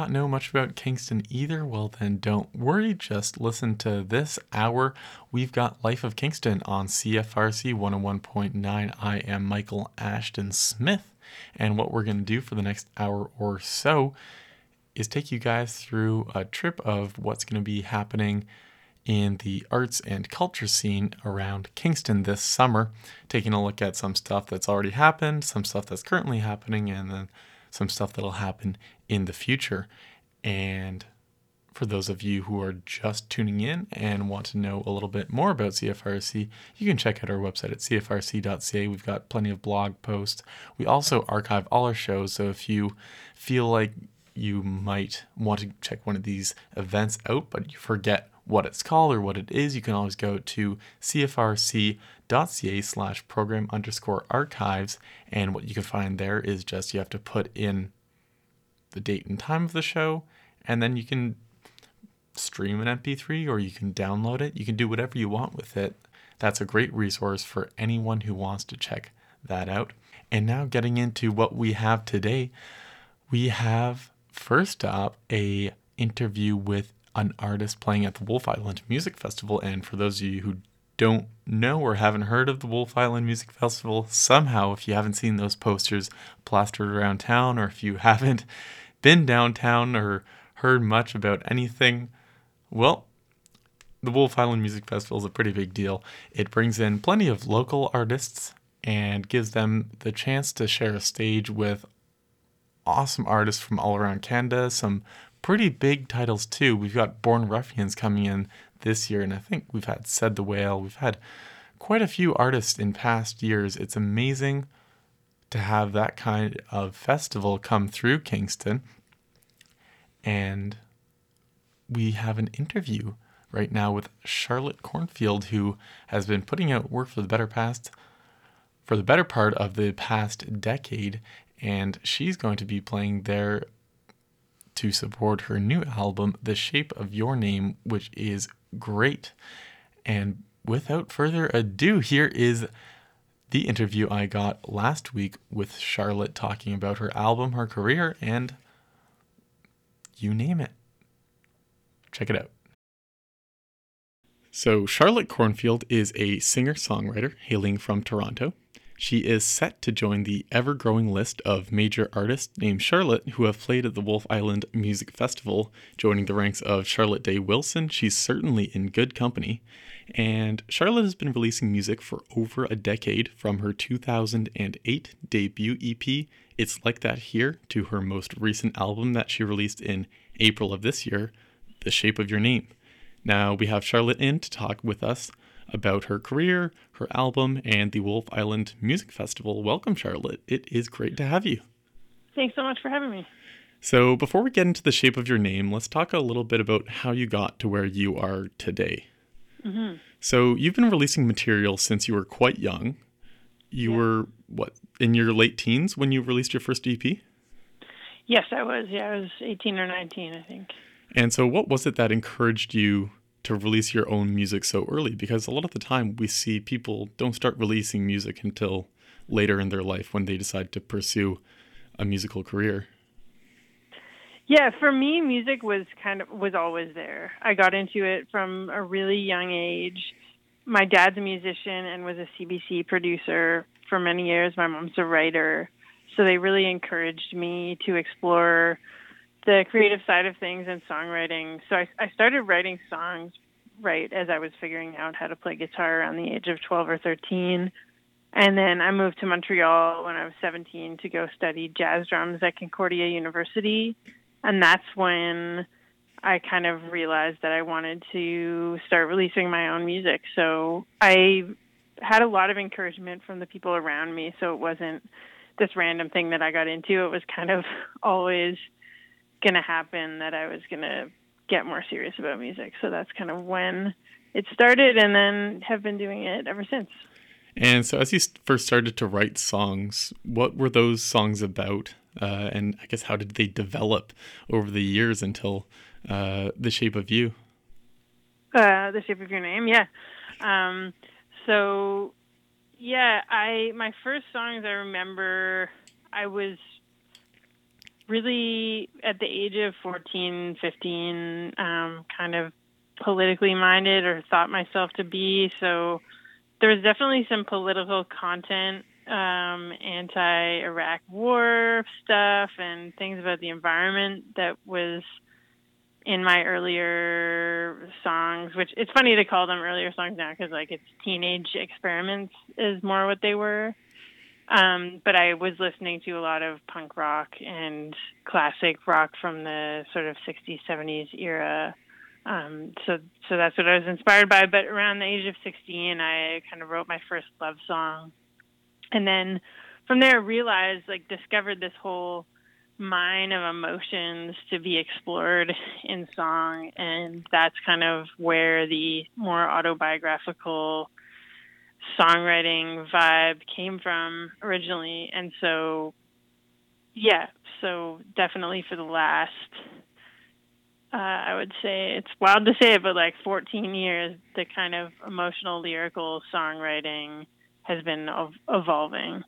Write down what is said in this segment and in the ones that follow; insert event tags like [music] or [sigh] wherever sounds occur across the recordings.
not know much about Kingston either, well, then don't worry. Just listen to this hour. We've got Life of Kingston on CFRC 101.9. I am Michael Ashton Smith. And what we're going to do for the next hour or so is take you guys through a trip of what's going to be happening in the arts and culture scene around Kingston this summer, taking a look at some stuff that's already happened, some stuff that's currently happening, and then some stuff that'll happen in the future. And for those of you who are just tuning in and want to know a little bit more about CFRC, you can check out our website at cfrc.ca. We've got plenty of blog posts. We also archive all our shows, so if you feel like you might want to check one of these events out, but you forget what it's called or what it is, you can always go to cfrc.ca slash program underscore archives. And what you can find there is just you have to put in the date and time of the show, and then you can stream an MP3 or you can download it. You can do whatever you want with it. That's a great resource for anyone who wants to check that out. And now getting into what we have today, we have first up a interview with an artist playing at the Wolfe Island Music Festival. And for those of you who don't know or haven't heard of the Wolfe Island Music Festival, somehow, if you haven't seen those posters plastered around town, or if you haven't been downtown or heard much about anything, well, the Wolfe Island Music Festival is a pretty big deal. It brings in plenty of local artists and gives them the chance to share a stage with awesome artists from all around Canada, some pretty big titles too. We've got Born Ruffians coming in this year, and I think we've had Said the Whale. We've had quite a few artists in past years. It's amazing to have that kind of festival come through Kingston. And we have an interview right now with Charlotte Cornfield, who has been putting out work for the better past for the better part of the past decade, and she's going to be playing there to support her new album, The Shape of Your Name, which is great. And without further ado, here is the interview I got last week with Charlotte talking about her album, her career, and you name it. Check it out. So, Charlotte Cornfield is a singer songwriter hailing from Toronto. She is set to join the ever growing list of major artists named Charlotte who have played at the Wolfe Island Music Festival, joining the ranks of Charlotte Day Wilson. She's certainly in good company. And Charlotte has been releasing music for over a decade from her 2008 debut EP, It's Like That Here, to her most recent album that she released in April of this year, The Shape of Your Name. Now we have Charlotte in to talk with us about her career, her album, and the Wolfe Island Music Festival. Welcome, Charlotte. It is great to have you. Thanks so much for having me. So, before we get into the shape of your name, let's talk a little bit about how you got to where you are today. Mm-hmm. So, you've been releasing material since you were quite young. You yeah. were, what, in your late teens when you released your first EP? Yes, I was. Yeah, I was 18 or 19, I think. And so, what was it that encouraged you to release your own music so early because a lot of the time we see people don't start releasing music until later in their life when they decide to pursue a musical career. Yeah, for me music was kind of was always there. I got into it from a really young age. My dad's a musician and was a CBC producer for many years. My mom's a writer. So they really encouraged me to explore the creative side of things and songwriting. So I, I started writing songs right as I was figuring out how to play guitar around the age of 12 or 13. And then I moved to Montreal when I was 17 to go study jazz drums at Concordia University. And that's when I kind of realized that I wanted to start releasing my own music. So I had a lot of encouragement from the people around me. So it wasn't this random thing that I got into. It was kind of [laughs] always going to happen that I was going to get more serious about music. So that's kind of when it started and then have been doing it ever since. And so, as you first started to write songs, what were those songs about? Uh, and I guess how did they develop over the years until uh, The Shape of You? Uh, the Shape of Your Name, yeah. Um, so, yeah, I my first songs I remember I was really at the age of 14, 15, um, kind of politically minded or thought myself to be. So there was definitely some political content, um, anti Iraq war stuff, and things about the environment that was in my earlier songs, which it's funny to call them earlier songs now because like it's teenage experiments is more what they were. Um, but I was listening to a lot of punk rock and classic rock from the sort of 60s, 70s era. Um, so, so that's what I was inspired by. But around the age of 16, I kind of wrote my first love song. And then from there, realized, like, discovered this whole mine of emotions to be explored in song. And that's kind of where the more autobiographical songwriting vibe came from originally. And so, yeah, so definitely for the last, uh, I would say it's wild to say it, but like 14 years, the kind of emotional lyrical songwriting has been ev- evolving.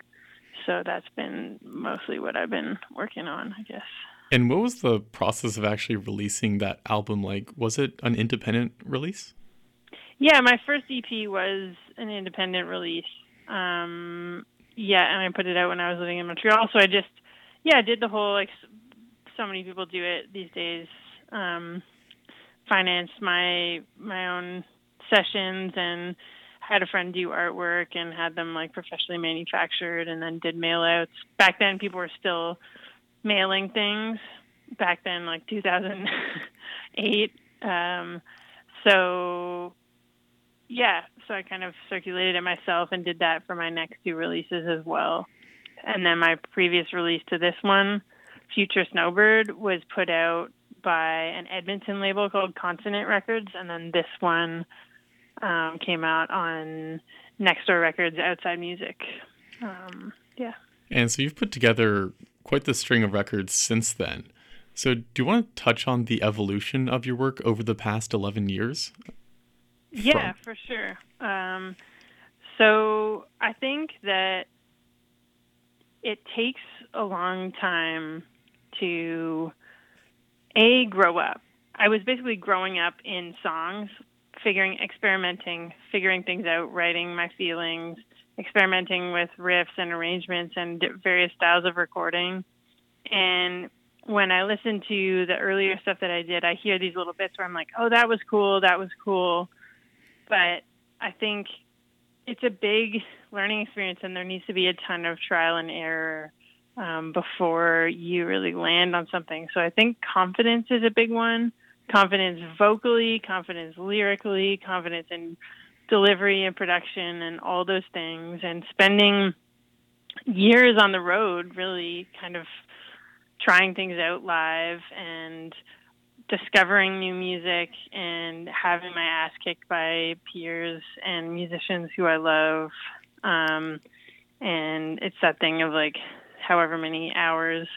So that's been mostly what I've been working on, I guess. And what was the process of actually releasing that album like? Was it an independent release? Yeah, my first EP was an independent release. Um, yeah, and I put it out when I was living in Montreal. So I just, yeah, did the whole like so many people do it these days. Um, financed my my own sessions and had a friend do artwork and had them like professionally manufactured and then did mail outs. Back then people were still mailing things. Back then like 2008. Um, so yeah, so I kind of circulated it myself and did that for my next two releases as well. And then my previous release to this one, Future Snowbird, was put out by an Edmonton label called Consonant Records, and then this one um, came out on Next Door Records Outside Music. Um, yeah. And so you've put together quite the string of records since then. So, do you want to touch on the evolution of your work over the past 11 years? Yeah, for sure. Um, so I think that it takes a long time to a grow up. I was basically growing up in songs, figuring, experimenting, figuring things out, writing my feelings, experimenting with riffs and arrangements and various styles of recording. And when I listen to the earlier stuff that I did, I hear these little bits where I'm like, "Oh, that was cool. That was cool." But I think it's a big learning experience, and there needs to be a ton of trial and error um, before you really land on something. So I think confidence is a big one. Confidence vocally, confidence lyrically, confidence in delivery and production, and all those things. And spending years on the road, really kind of trying things out live and discovering new music and having my ass kicked by peers and musicians who I love. Um, and it's that thing of like, however many hours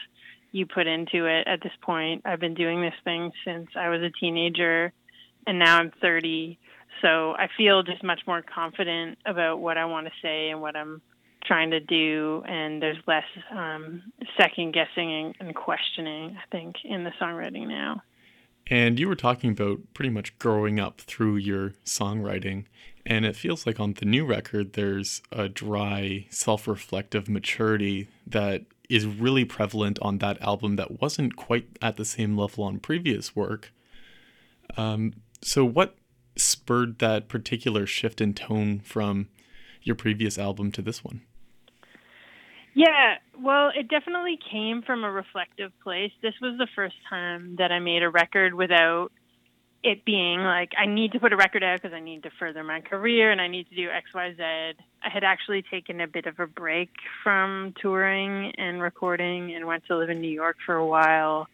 you put into it at this point. I've been doing this thing since I was a teenager, and now I'm 30. So I feel just much more confident about what I want to say and what I'm trying to do, and there's less um, second guessing and, and questioning, I think, in the songwriting now. And you were talking about pretty much growing up through your songwriting. And it feels like on the new record, there's a dry, self reflective maturity that is really prevalent on that album that wasn't quite at the same level on previous work. Um, so, what spurred that particular shift in tone from your previous album to this one? Yeah, well, it definitely came from a reflective place. This was the first time that I made a record without it being like I need to put a record out because I need to further my career and I need to do X, Y, Z. I had actually taken a bit of a break from touring and recording and went to live in New York for a while.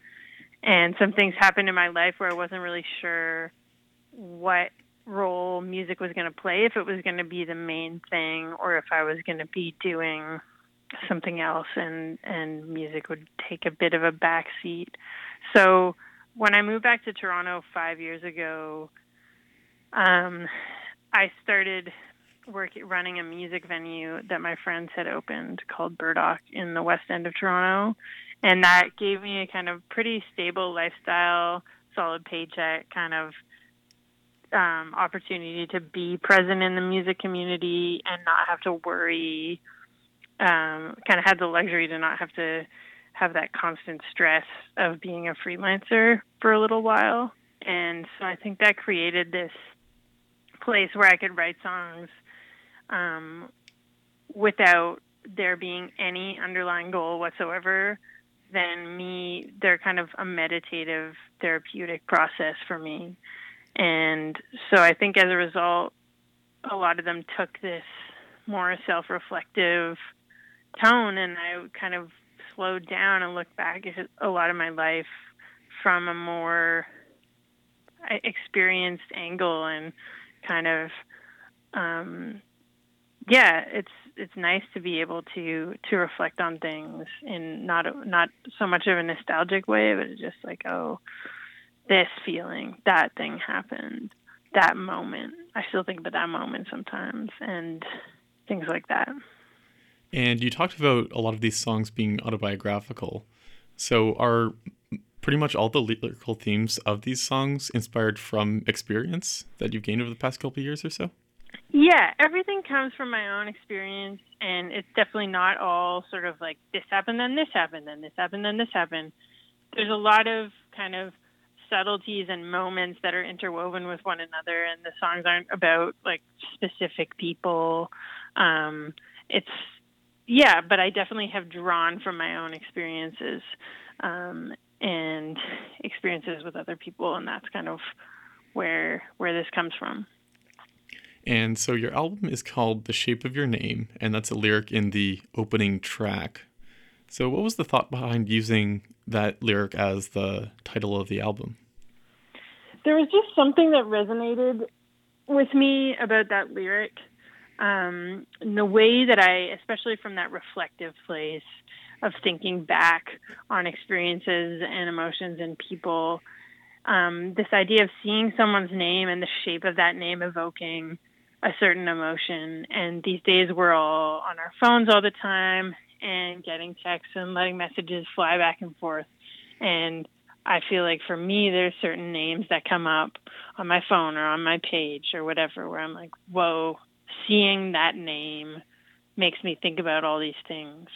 And some things happened in my life where I wasn't really sure what role music was going to play, if it was going to be the main thing or if I was going to be doing something else and and music would take a bit of a back seat so when i moved back to toronto five years ago um i started work running a music venue that my friends had opened called burdock in the west end of toronto and that gave me a kind of pretty stable lifestyle, solid paycheck, kind of um, opportunity to be present in the music community and not have to worry. Um, kind of had the luxury to not have to have that constant stress of being a freelancer for a little while. And so I think that created this place where I could write songs um, without there being any underlying goal whatsoever. Then me, they're kind of a meditative, therapeutic process for me. And so I think as a result, a lot of them took this more self reflective tone, and I kind of slowed down and looked back at a lot of my life from a more experienced angle and kind of um yeah it's it's nice to be able to to reflect on things in not not so much of a nostalgic way but just like oh this feeling that thing happened that moment. I still think about that moment sometimes and things like that and you talked about a lot of these songs being autobiographical. So are pretty much all the lyrical themes of these songs inspired from experience that you've gained over the past couple of years or so? Yeah, everything comes from my own experience, and it's definitely not all sort of like this happened, then this happened, then this happened, then this happened. There's a lot of kind of subtleties and moments that are interwoven with one another, and the songs aren't about like specific people. Um, it's yeah, but I definitely have drawn from my own experiences um, and experiences with other people, and that's kind of where where this comes from. And so your album is called "The Shape of Your Name," and that's a lyric in the opening track. So, what was the thought behind using that lyric as the title of the album? There was just something that resonated with me about that lyric um, the way that I, especially from that reflective place of thinking back on experiences and emotions and people, um, this idea of seeing someone's name and the shape of that name evoking a certain emotion. And these days we're all on our phones all the time and getting texts and letting messages fly back and forth. And I feel like for me, there's certain names that come up on my phone or on my page or whatever where I'm like, whoa, seeing that name makes me think about all these things.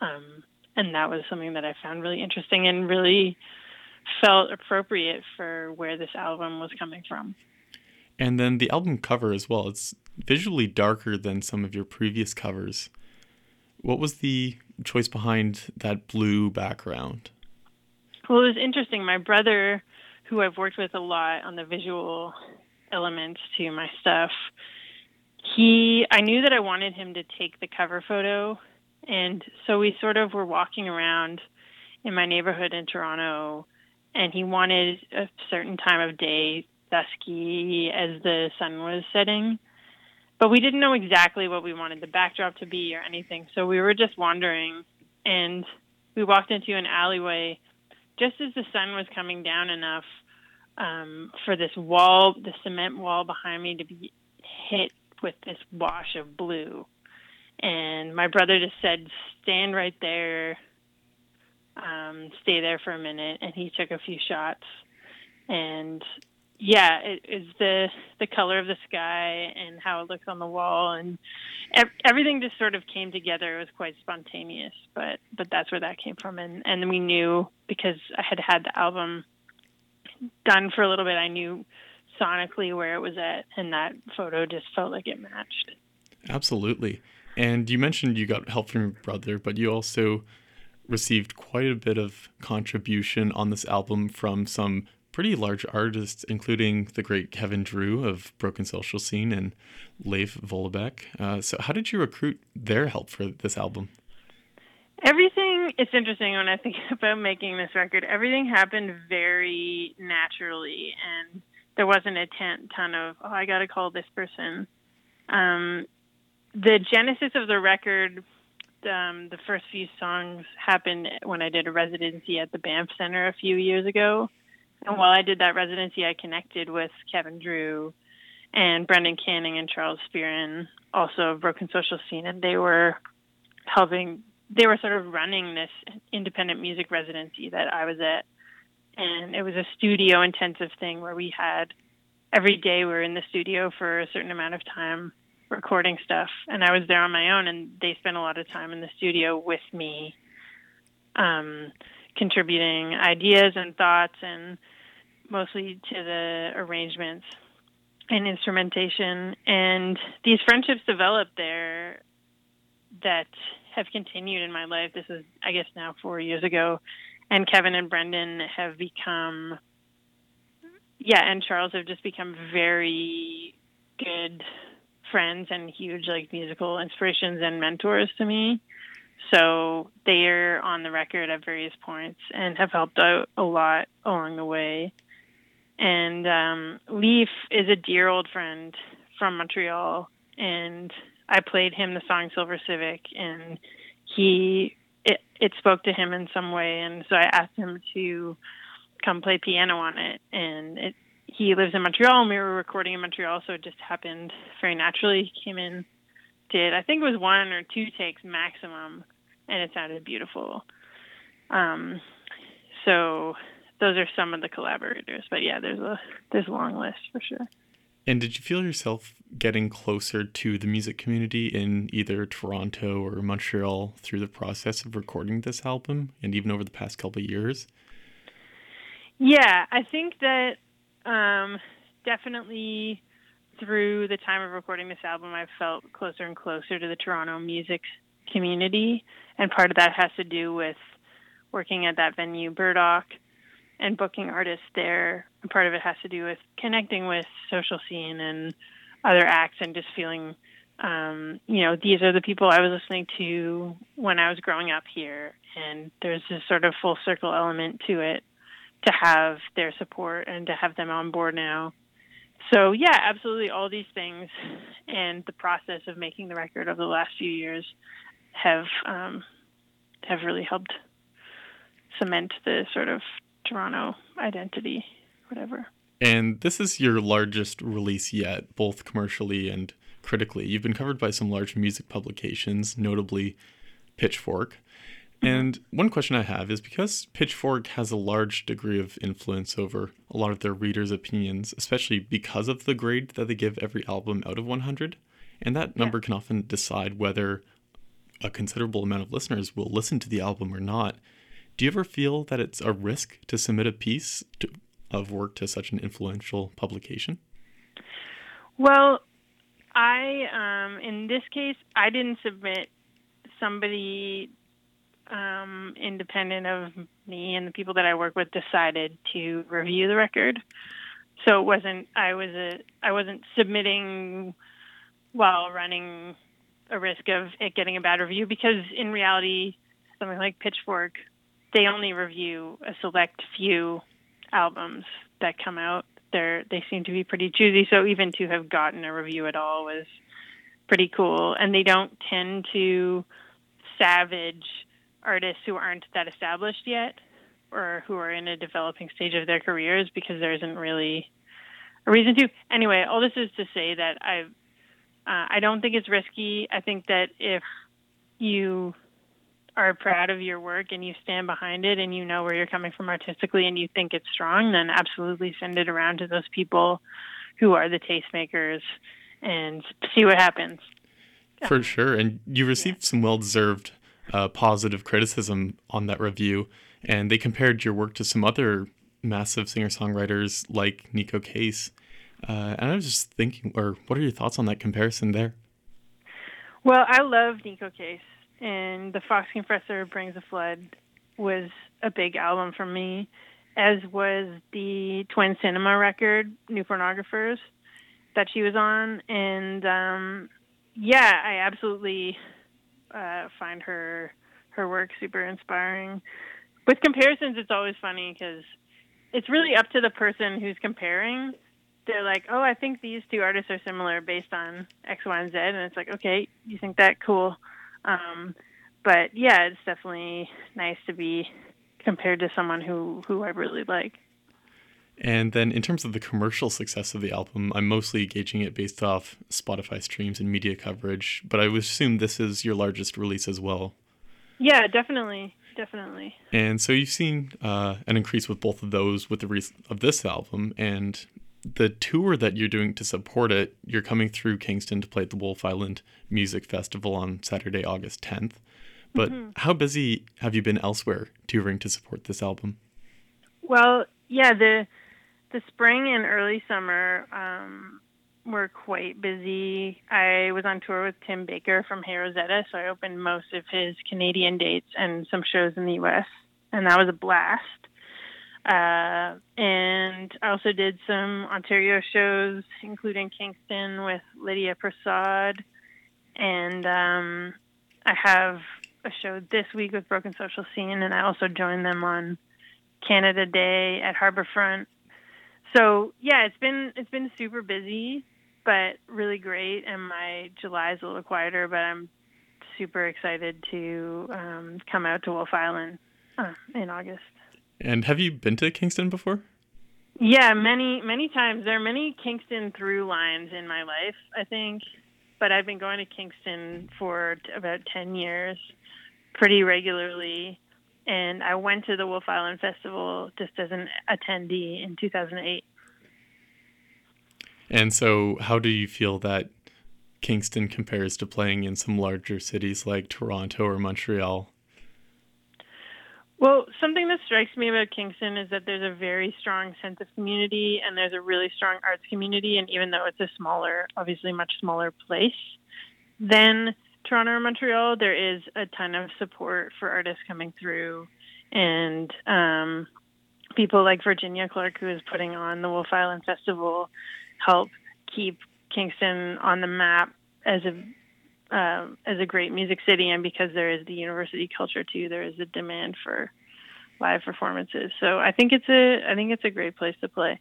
Um, and that was something that I found really interesting and really felt appropriate for where this album was coming from. And then the album cover as well. It's visually darker than some of your previous covers. What was the choice behind that blue background? Well, it was interesting. My brother, who I've worked with a lot on the visual elements to my stuff, he I knew that I wanted him to take the cover photo and so we sort of were walking around in my neighborhood in Toronto and he wanted a certain time of day dusky as the sun was setting. But we didn't know exactly what we wanted the backdrop to be or anything so we were just wandering and we walked into an alleyway just as the sun was coming down enough um, for this wall the cement wall behind me to be hit with this wash of blue. And my brother just said, stand right there, um, stay there for a minute. And he took a few shots. And yeah, it is the the color of the sky and how it looks on the wall, and ev- everything just sort of came together. It was quite spontaneous, but but that's where that came from, and and we knew because I had had the album done for a little bit. I knew sonically where it was at, and that photo just felt like it matched. Absolutely. And you mentioned you got help from your brother, but you also received quite a bit of contribution on this album from some pretty large artists, including the great Kevin Drew of Broken Social Scene and Leif Vollebekk. Uh, so, how did you recruit their help for this album? Everything, it's interesting when I think [laughs] about making this record, everything happened very naturally. And there wasn't a ton, ton of oh I got to call this person. Um, the genesis of the record, um, the first few songs happened when I did a residency at the Banff Center a few years ago. And while I did that residency, I connected with Kevin Drew and Brendan Canning and Charles Spearin, also of Broken Social Scene, and they were helping they were sort of running this independent music residency that I was at, and it was a studio intensive thing where we had every day we were in the studio for a certain amount of time recording stuff, and I was there on my own, and they spent a lot of time in the studio with me, um, contributing ideas and thoughts, and mostly to the arrangements and instrumentation. And these friendships developed there that have continued in my life. This is, I guess, now four years ago. And Kevin and Brendan have become, yeah, and Charles have just become very good friends and huge like musical inspirations and mentors to me. So they're on the record at various points and have helped out a lot along the way. And um, Leif is a dear old friend from Montreal, and I played him the song Silver Civic, and he it it spoke to him in some way, and so I asked him to come play piano on it, and it he lives in Montreal, and we were recording in Montreal, so it just happened very naturally. He came in, did I think it was one or two takes maximum, and it sounded beautiful. Um, so those are some of the collaborators, but yeah, there's a there's a long list for sure. And did you feel yourself getting closer to the music community in either Toronto or Montreal through the process of recording this album and even over the past couple of years? Yeah, I think that um, definitely through the time of recording this album, I've felt closer and closer to the Toronto music community. And part of that has to do with working at that venue, Burdock, and booking artists there. Part of it has to do with connecting with social scene and other acts and just feeling, um, you know, these are the people I was listening to when I was growing up here. And there's this sort of full circle element to it to have their support and to have them on board now. So yeah, absolutely all these things and the process of making the record over the last few years have um, have really helped cement the sort of Toronto identity, whatever. And this is your largest release yet, both commercially and critically. You've been covered by some large music publications, notably Pitchfork. Mm-hmm. And one question I have is because Pitchfork has a large degree of influence over a lot of their readers' opinions, especially because of the grade that they give every album out of 100, and that number yeah. can often decide whether a considerable amount of listeners will listen to the album or not. Do you ever feel that it's a risk to submit a piece to, of work to such an influential publication? Well, I, um, in this case, I didn't submit somebody um, independent of me and the people that I work with decided to review the record. So it wasn't I was a I wasn't submitting while running a risk of it getting a bad review because in reality something like Pitchfork they only review a select few albums that come out. They're they seem to be pretty choosy, so even to have gotten a review at all was pretty cool. And they don't tend to savage artists who aren't that established yet or who are in a developing stage of their careers because there isn't really a reason to. Anyway, all this is to say that I uh, I don't think it's risky. I think that if you are proud of your work and you stand behind it and you know where you're coming from artistically and you think it's strong, then absolutely send it around to those people who are the tastemakers and see what happens. For um, sure. And you received yeah. some well deserved uh, positive criticism on that review, and they compared your work to some other massive singer songwriters like Neko Case. Uh, and I was just thinking, or what are your thoughts on that comparison there? Well, I love Neko Case, and the Fox Confessor Brings a Flood was a big album for me, as was the Twin Cinema record, New Pornographers, that she was on. And um, yeah, I absolutely uh, find her her work super inspiring. With comparisons, it's always funny because it's really up to the person who's comparing. They're like, "Oh, I think these two artists are similar based on X, Y, and Z," and it's like, "Okay, you think that? Cool." Um, but yeah, it's definitely nice to be compared to someone who who I really like. And then, in terms of the commercial success of the album, I'm mostly gauging it based off Spotify streams and media coverage, but I would assume this is your largest release as well. Yeah, definitely, definitely. And so you've seen uh, an increase with both of those with the re- of this album and the tour that you're doing to support it. You're coming through Kingston to play at the Wolfe Island Music Festival on Saturday, August 10th. But mm-hmm. how busy have you been elsewhere touring to support this album? Well, yeah, the the spring and early summer um, were quite busy. I was on tour with Tim Baker from Hey Rosetta, so I opened most of his Canadian dates and some shows in the U.S., and that was a blast. Uh, and I also did some Ontario shows, including Kingston with Lydia Persaud, and um, I have a show this week with Broken Social Scene, and I also joined them on Canada Day at Harbourfront. So yeah, it's been it's been super busy, but really great. And my July is a little quieter, but I'm super excited to um, come out to Wolfe Island uh, in August. And have you been to Kingston before? Yeah, many many times. There are many Kingston through lines in my life, I think, but I've been going to Kingston for t- about ten years, pretty regularly. And I went to the Wolfe Island Festival just as an attendee in 2008. And so, how do you feel that Kingston compares to playing in some larger cities like Toronto or Montreal? Well, something that strikes me about Kingston is that there's a very strong sense of community and there's a really strong arts community. And even though it's a smaller, obviously much smaller place than Toronto or Montreal, there is a ton of support for artists coming through, and um, people like Virginia Clark, who is putting on the Wolfe Island Festival, help keep Kingston on the map as a uh, as a great music city, and because there is the university culture too, there is a demand for live performances. So I think it's a I think it's a great place to play.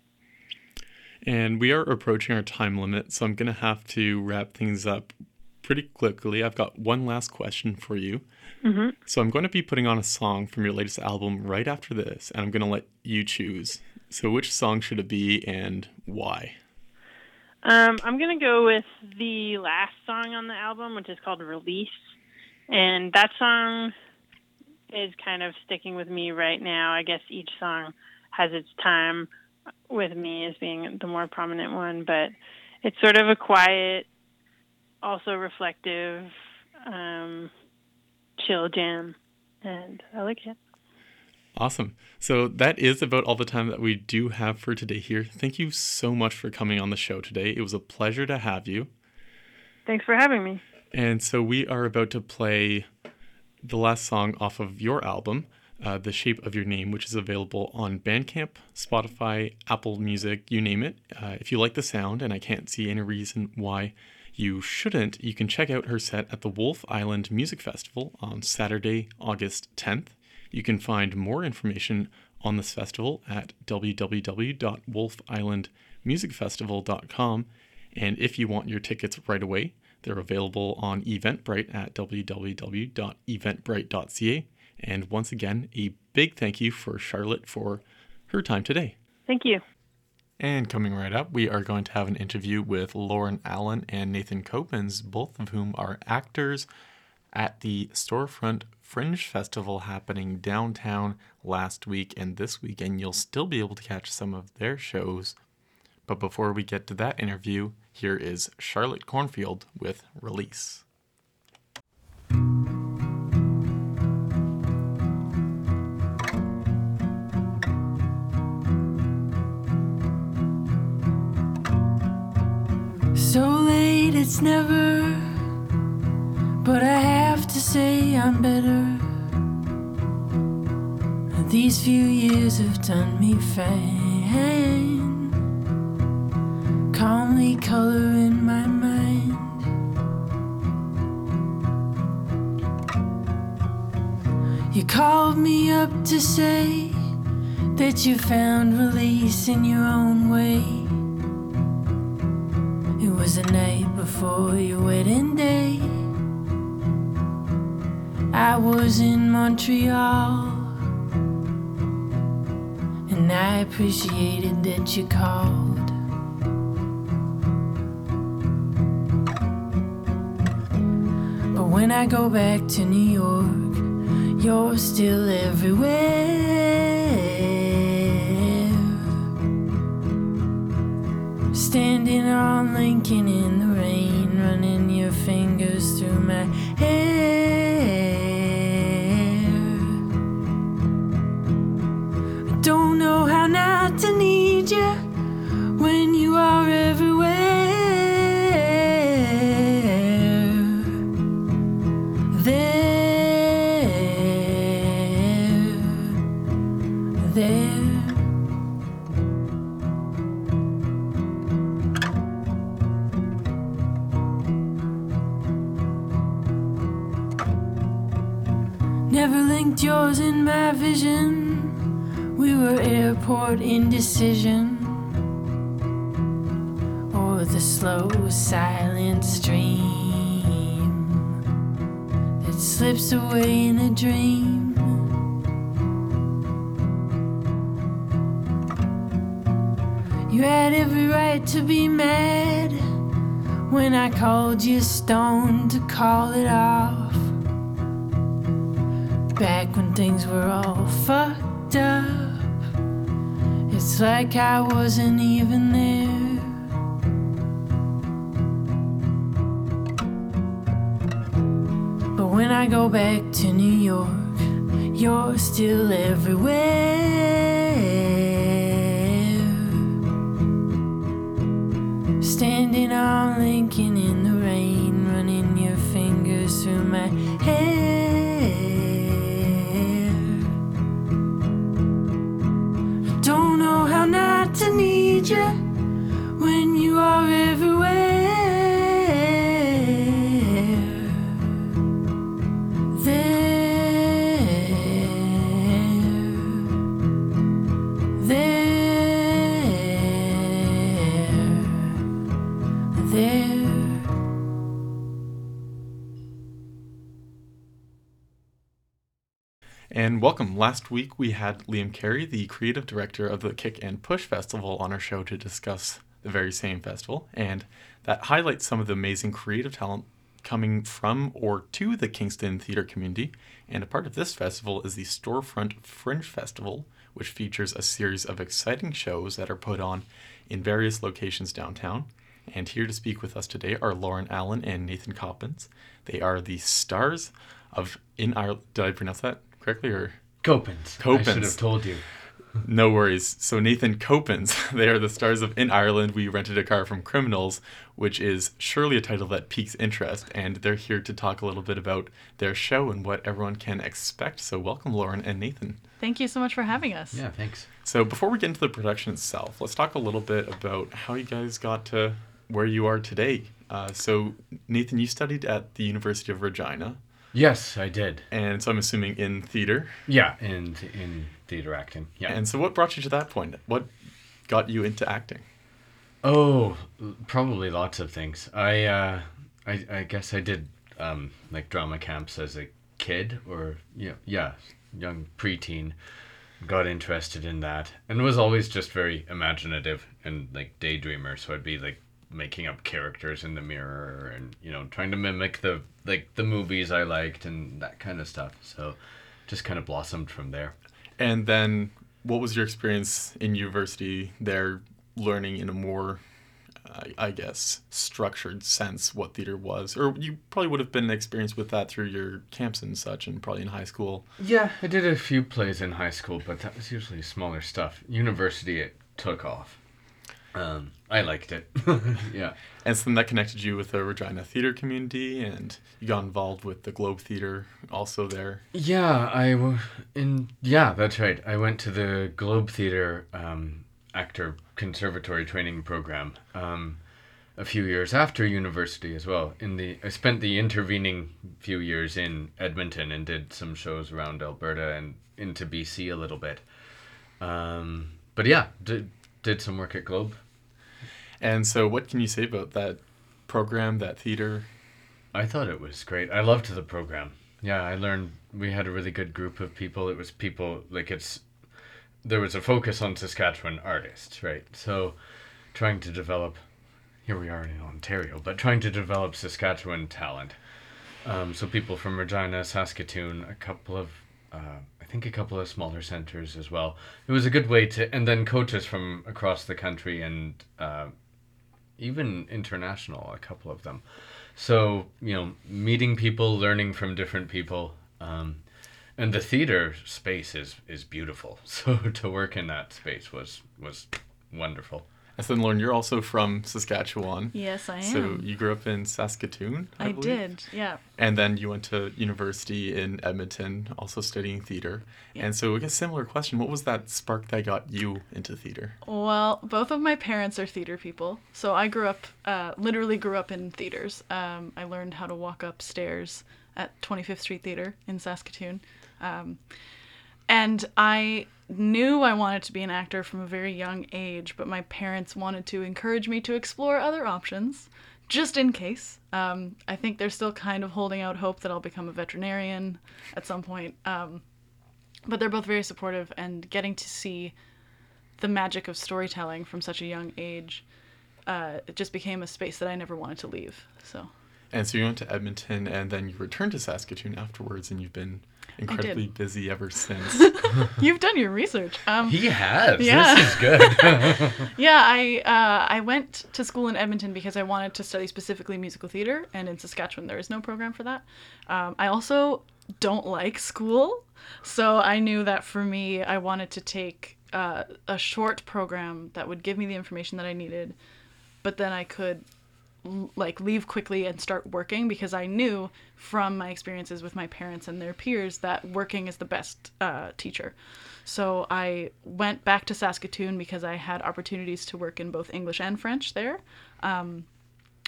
And we are approaching our time limit, so I'm going to have to wrap things up pretty quickly. I've got one last question for you. Mm-hmm. So I'm going to be putting on a song from your latest album right after this, and I'm going to let you choose. So which song should it be and why? Um, I'm going to go with the last song on the album, which is called Release. And that song is kind of sticking with me right now. I guess each song has its time with me as being the more prominent one, but it's sort of a quiet, also reflective, um, chill jam, and I like it. Awesome. So that is about all the time that we do have for today here. Thank you so much for coming on the show today. It was a pleasure to have you. Thanks for having me. And so we are about to play the last song off of your album, uh, The Shape of Your Name, which is available on Bandcamp, Spotify, Apple Music, you name it. Uh, if you like the sound, and I can't see any reason why you shouldn't, you can check out her set at the Wolfe Island Music Festival on Saturday, August 10th. You can find more information on this festival at www.wolfislandmusicfestival.com. And if you want your tickets right away, they're available on Eventbrite at www.eventbrite.ca. And once again, a big thank you for Charlotte for her time today. Thank you. And coming right up, we are going to have an interview with Lauren Allen and Nathan Copens, both of whom are actors at the Storefront Fringe Festival happening downtown last week and this weekend. You'll still be able to catch some of their shows. But before we get to that interview, here is Charlotte Cornfield with Release. So late, it's never, but I have to say I'm better. These few years have done me fine. Calmly color in my mind. You called me up to say that you found release in your own way It was the night before your wedding day. I was in Montreal, and I appreciated that you called. But when I go back to New York, You're still everywhere. Standing on Lincoln in the rain, running your fingers through my hair. Like I wasn't even there. But when I go back to New York, you're still everywhere. Last week we had Liam Carey, the creative director of the Kick and Push Festival, on our show to discuss the very same festival. And that highlights some of the amazing creative talent coming from or to the Kingston theater community. And a part of this festival is the Storefront Fringe Festival, which features a series of exciting shows that are put on in various locations downtown. And here to speak with us today are Lauren Allen and Nathan Coppins. They are the stars of In Ireland. Did I pronounce that correctly? Or Copins. I should have told you. no worries. So Nathan Copens, [laughs] they are the stars of In Ireland. We rented a car from Criminals, which is surely a title that piques interest, and they're here to talk a little bit about their show and what everyone can expect. So welcome, Lauren and Nathan. Thank you so much for having us. Yeah, thanks. So before we get into the production itself, let's talk a little bit about how you guys got to where you are today. Uh, so Nathan, you studied at the University of Regina, Yes, I did. and so I'm assuming in theater. Yeah, and in theater acting. Yeah. And so what brought you to that point? What got you into acting? oh, probably lots of things. I uh, I I guess I did um like drama camps as a kid or yeah yeah young preteen. Got interested in that and was always just very imaginative and like daydreamer. So I'd be like making up characters in the mirror and you know trying to mimic the like the movies I liked and that kind of stuff. So just kind of blossomed from there. And then, what was your experience in university there, learning in a more, uh, I guess, structured sense what theater was? Or you probably would have been experienced with that through your camps and such, and probably in high school. Yeah, I did a few plays in high school, but that was usually smaller stuff. University, it took off. Um, I liked it. [laughs] yeah. And so then that connected you with the Regina theater community, and you got involved with the Globe Theater also there. Yeah, I w- in yeah, that's right. I went to the Globe Theater um, actor conservatory training program um, a few years after university as well. In the I spent the intervening few years in Edmonton and did some shows around Alberta and into BC a little bit. Um, but yeah, did did some work at Globe. And so, what can you say about that program, that theater? I thought it was great. I loved the program. Yeah, I learned we had a really good group of people. It was people like it's there was a focus on Saskatchewan artists, right? So trying to develop here we are in Ontario, but trying to develop Saskatchewan talent. Um, so people from Regina, Saskatoon, a couple of uh, I think a couple of smaller centers as well. It was a good way to, and then coaches from across the country and uh, even international, a couple of them. So you know, meeting people, learning from different people. Um, and the theater space is is beautiful. [laughs] So to work in that space was was wonderful. And Lauren, you're also from Saskatchewan. Yes, I am. So you grew up in Saskatoon, I, I did, yeah. And then you went to university in Edmonton, also studying theater. Yeah. And so, I guess similar question: What was that spark that got you into theater? Well, both of my parents are theater people. So I grew up, uh, literally grew up in theaters. Um, I learned how to walk upstairs at 25th Street Theater in Saskatoon. Um, and I knew I wanted to be an actor from a very young age, but my parents wanted to encourage me to explore other options, just in case. Um, I think they're still kind of holding out hope that I'll become a veterinarian at some point. Um, but they're both very supportive, and getting to see the magic of storytelling from such a young age, uh, it just became a space that I never wanted to leave. So. And so you went to Edmonton, and then you returned to Saskatoon afterwards, and you've been incredibly busy ever since. [laughs] You've done your research. Um, He has. Yeah. This is good. [laughs] [laughs] yeah, I uh, I went to school in Edmonton because I wanted to study specifically musical theater, and in Saskatchewan there is no program for that. Um, I also don't like school, so I knew that for me, I wanted to take uh, a short program that would give me the information that I needed, but then I could l- like leave quickly and start working because I knew from my experiences with my parents and their peers that working is the best uh, teacher. So I went back to Saskatoon because I had opportunities to work in both English and French there. Um,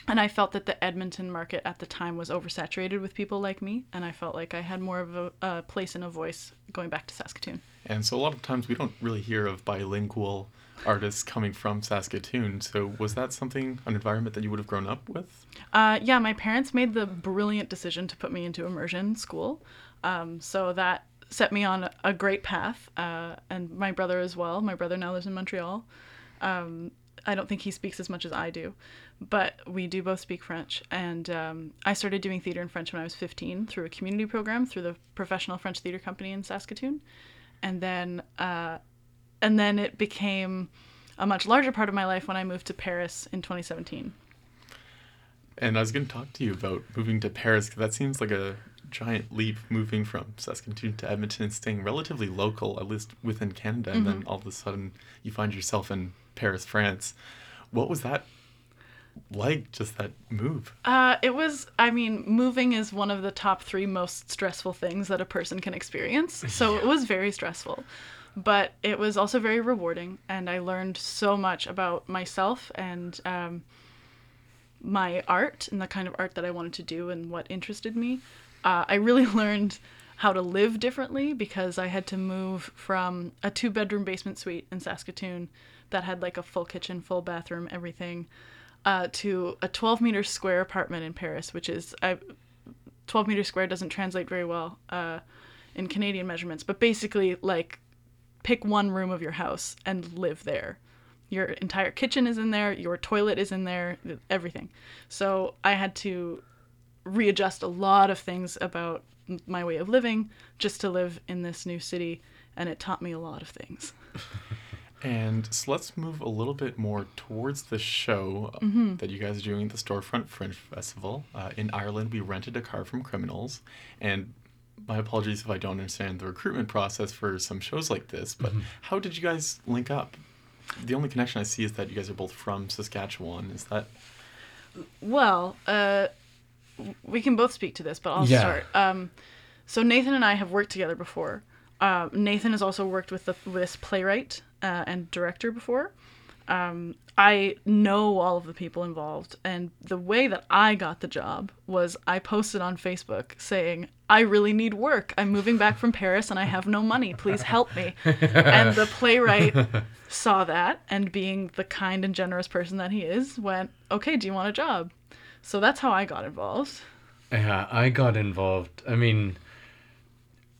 and I felt that the Edmonton market at the time was oversaturated with people like me, and I felt like I had more of a, a place and a voice going back to Saskatoon. and so, a lot of times we don't really hear of bilingual artists coming from Saskatoon. So, was that something, an environment that you would have grown up with? Uh, yeah, my parents made the brilliant decision to put me into immersion school. Um, so that set me on a great path, uh, and my brother as well. My brother now lives in Montreal. Um, I don't think he speaks as much as I do, but we do both speak French. And um, I started doing theater in French when I was 15 through a community program through the Professional French Theater Company in Saskatoon, and then uh, and then it became a much larger part of my life when I moved to Paris in 2017. And I was going to talk to you about moving to Paris because that seems like a giant leap moving from Saskatoon to Edmonton and staying relatively local, at least within Canada. And then all of a sudden you find yourself in Paris, France. What was that like, just that move? Uh, it was, I mean, moving is one of the top three most stressful things that a person can experience. So [laughs] it was very stressful. But it was also very rewarding. And I learned so much about myself and um, my art and the kind of art that I wanted to do and what interested me. Uh, I really [laughs] learned how to live differently because I had to move from a two bedroom basement suite in Saskatoon that had like a full kitchen, full bathroom, everything, uh, to a 12 meter square apartment in Paris, which is I, 12 meter square doesn't translate very well uh, in Canadian measurements, but basically like pick one room of your house and live there. Your entire kitchen is in there, your toilet is in there, everything. So I had to readjust a lot of things about my way of living just to live in this new city, and it taught me a lot of things. [laughs] And so let's move a little bit more towards the show uh, Mm-hmm. that you guys are doing at the Storefront Fringe Festival. Uh, in Ireland, we rented a car from Criminals. And my apologies if I don't understand the recruitment process for some shows like this, but how did you guys link up? The only connection I see is that you guys are both from Saskatchewan. Is that Well, uh, we can both speak to this, but I'll Yeah. start. Um, so Nathan and I have worked together before. Uh, Nathan has also worked with the, this playwright uh, and director before. Um, I know all of the people involved, and the way that I got the job was I posted on Facebook saying, "I really need work. I'm moving back from Paris and I have no money. Please help me." [laughs] and the playwright saw that, and being the kind and generous person that he is, went, "Okay, do you want a job?" So that's how I got involved. Yeah, I got involved. I mean,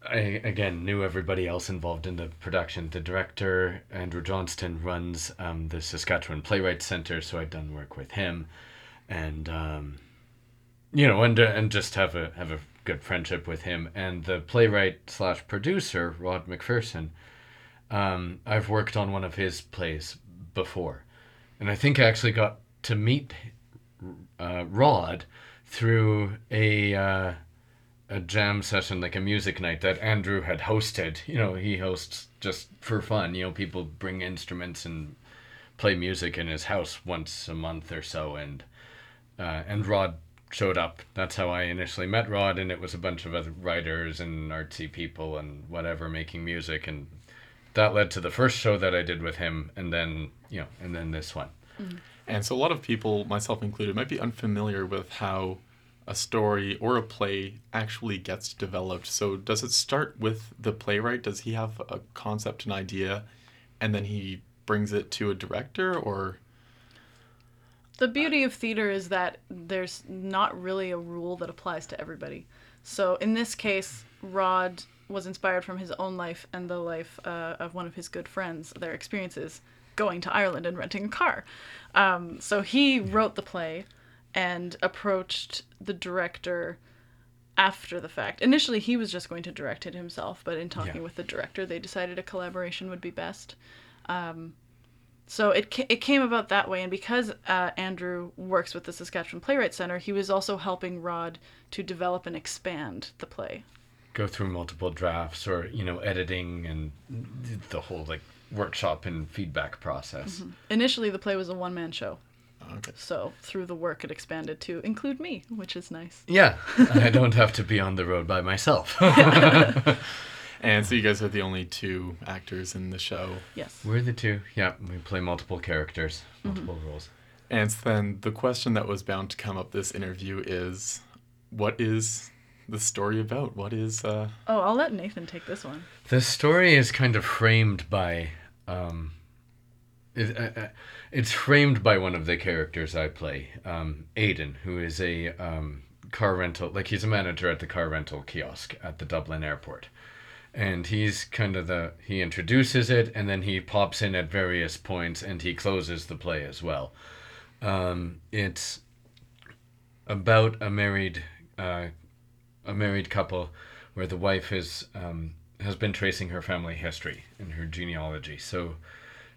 I again knew everybody else involved in the production. The director Andrew Johnston runs um, the Saskatchewan Playwrights Center, so I'd done work with him, and um, you know, and uh, and just have a have a good friendship with him. And the playwright slash producer, Rod McPherson, um, I've worked on one of his plays before. And I think I actually got to meet uh, Rod through a uh, a jam session, like a music night that Andrew had hosted. You know, he hosts just for fun. You know, people bring instruments and play music in his house once a month or so, and uh, and Rod showed up. That's how I initially met Rod, and it was a bunch of other writers and artsy people and whatever making music, and that led to the first show that I did with him, and then you know, and then this one. And so a lot of people, myself included, might be unfamiliar with how a story or a play actually gets developed. So does it start with the playwright? Does he have a concept, an idea, and then he brings it to a director or The beauty of theater is that there's not really a rule that applies to everybody. So in this case, Rod was inspired from his own life and the life uh, of one of his good friends, their experiences going to Ireland and renting a car. Um, so he wrote the play and approached the director after the fact. Initially, he was just going to direct it himself, but in talking Yeah. with the director, they decided a collaboration would be best. Um, so it ca- it came about that way, and because uh, Andrew works with the Saskatchewan Playwright Center, he was also helping Rod to develop and expand the play. Go through multiple drafts, or you know, editing and the whole like workshop and feedback process. Initially, the play was a one man show, okay. so through the work, it expanded to include me, which is nice. Yeah, [laughs] I don't have to be on the road by myself. [laughs] [laughs] And so you guys are the only two actors in the show. Yes. We're the two. Yeah, we play multiple characters, multiple roles. And so then the question that was bound to come up this interview is what is the story about? What is uh Oh, I'll let Nathan take this one. The story is kind of framed by, um, it, uh, uh, it's framed by one of the characters I play, um, Aiden, who is a um, car rental, like he's a manager at the car rental kiosk at the Dublin airport. And he's kind of the, he introduces it and then he pops in at various points and he closes the play as well. Um, it's about a married, uh, a married couple where the wife is um, has been tracing her family history and her genealogy. So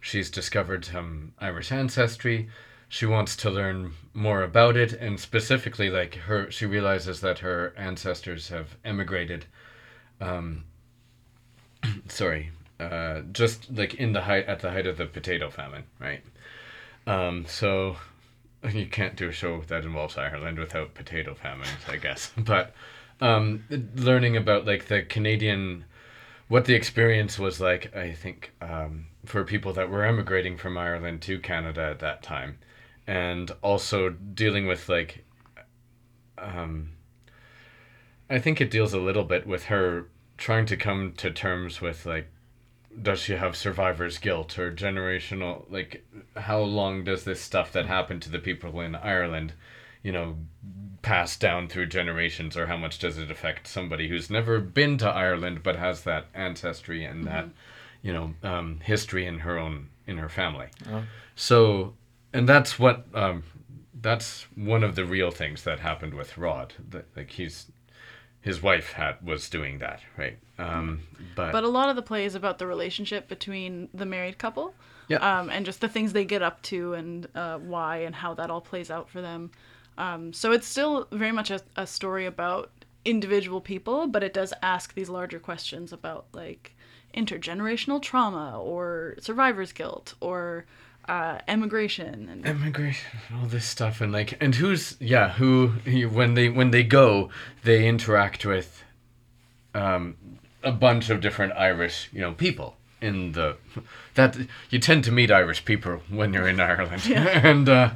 she's discovered some Irish ancestry. She wants to learn more about it, and specifically, like her, she realizes that her ancestors have emigrated. Um, [clears throat] sorry, uh, just like in the height at the height of the potato famine, right? Um, so you can't do a show that involves Ireland without potato famines, I guess. [laughs] But um, learning about like the Canadian, what the experience was like, I think, um, for people that were emigrating from Ireland to Canada at that time, and also dealing with like, um, I think it deals a little bit with her trying to come to terms with like does she have survivor's guilt or generational like how long does this stuff that happened to the people in Ireland you know pass down through generations or how much does it affect somebody who's never been to Ireland but has that ancestry and that you know um, history in her own in her family Oh. so and that's what um, that's one of the real things that happened with Rod that like he's his wife had was doing that right um, but, But a lot of the play is about the relationship between the married couple. Yeah. Um, and just the things they get up to and uh, why and how that all plays out for them. Um, so it's still very much a, a story about individual people, but it does ask these larger questions about like intergenerational trauma or survivor's guilt or uh, emigration and immigration all this stuff and like and who's yeah who when they when they go they interact with um a bunch of different irish you know people in the that you tend to meet irish people when you're in ireland. [laughs] And uh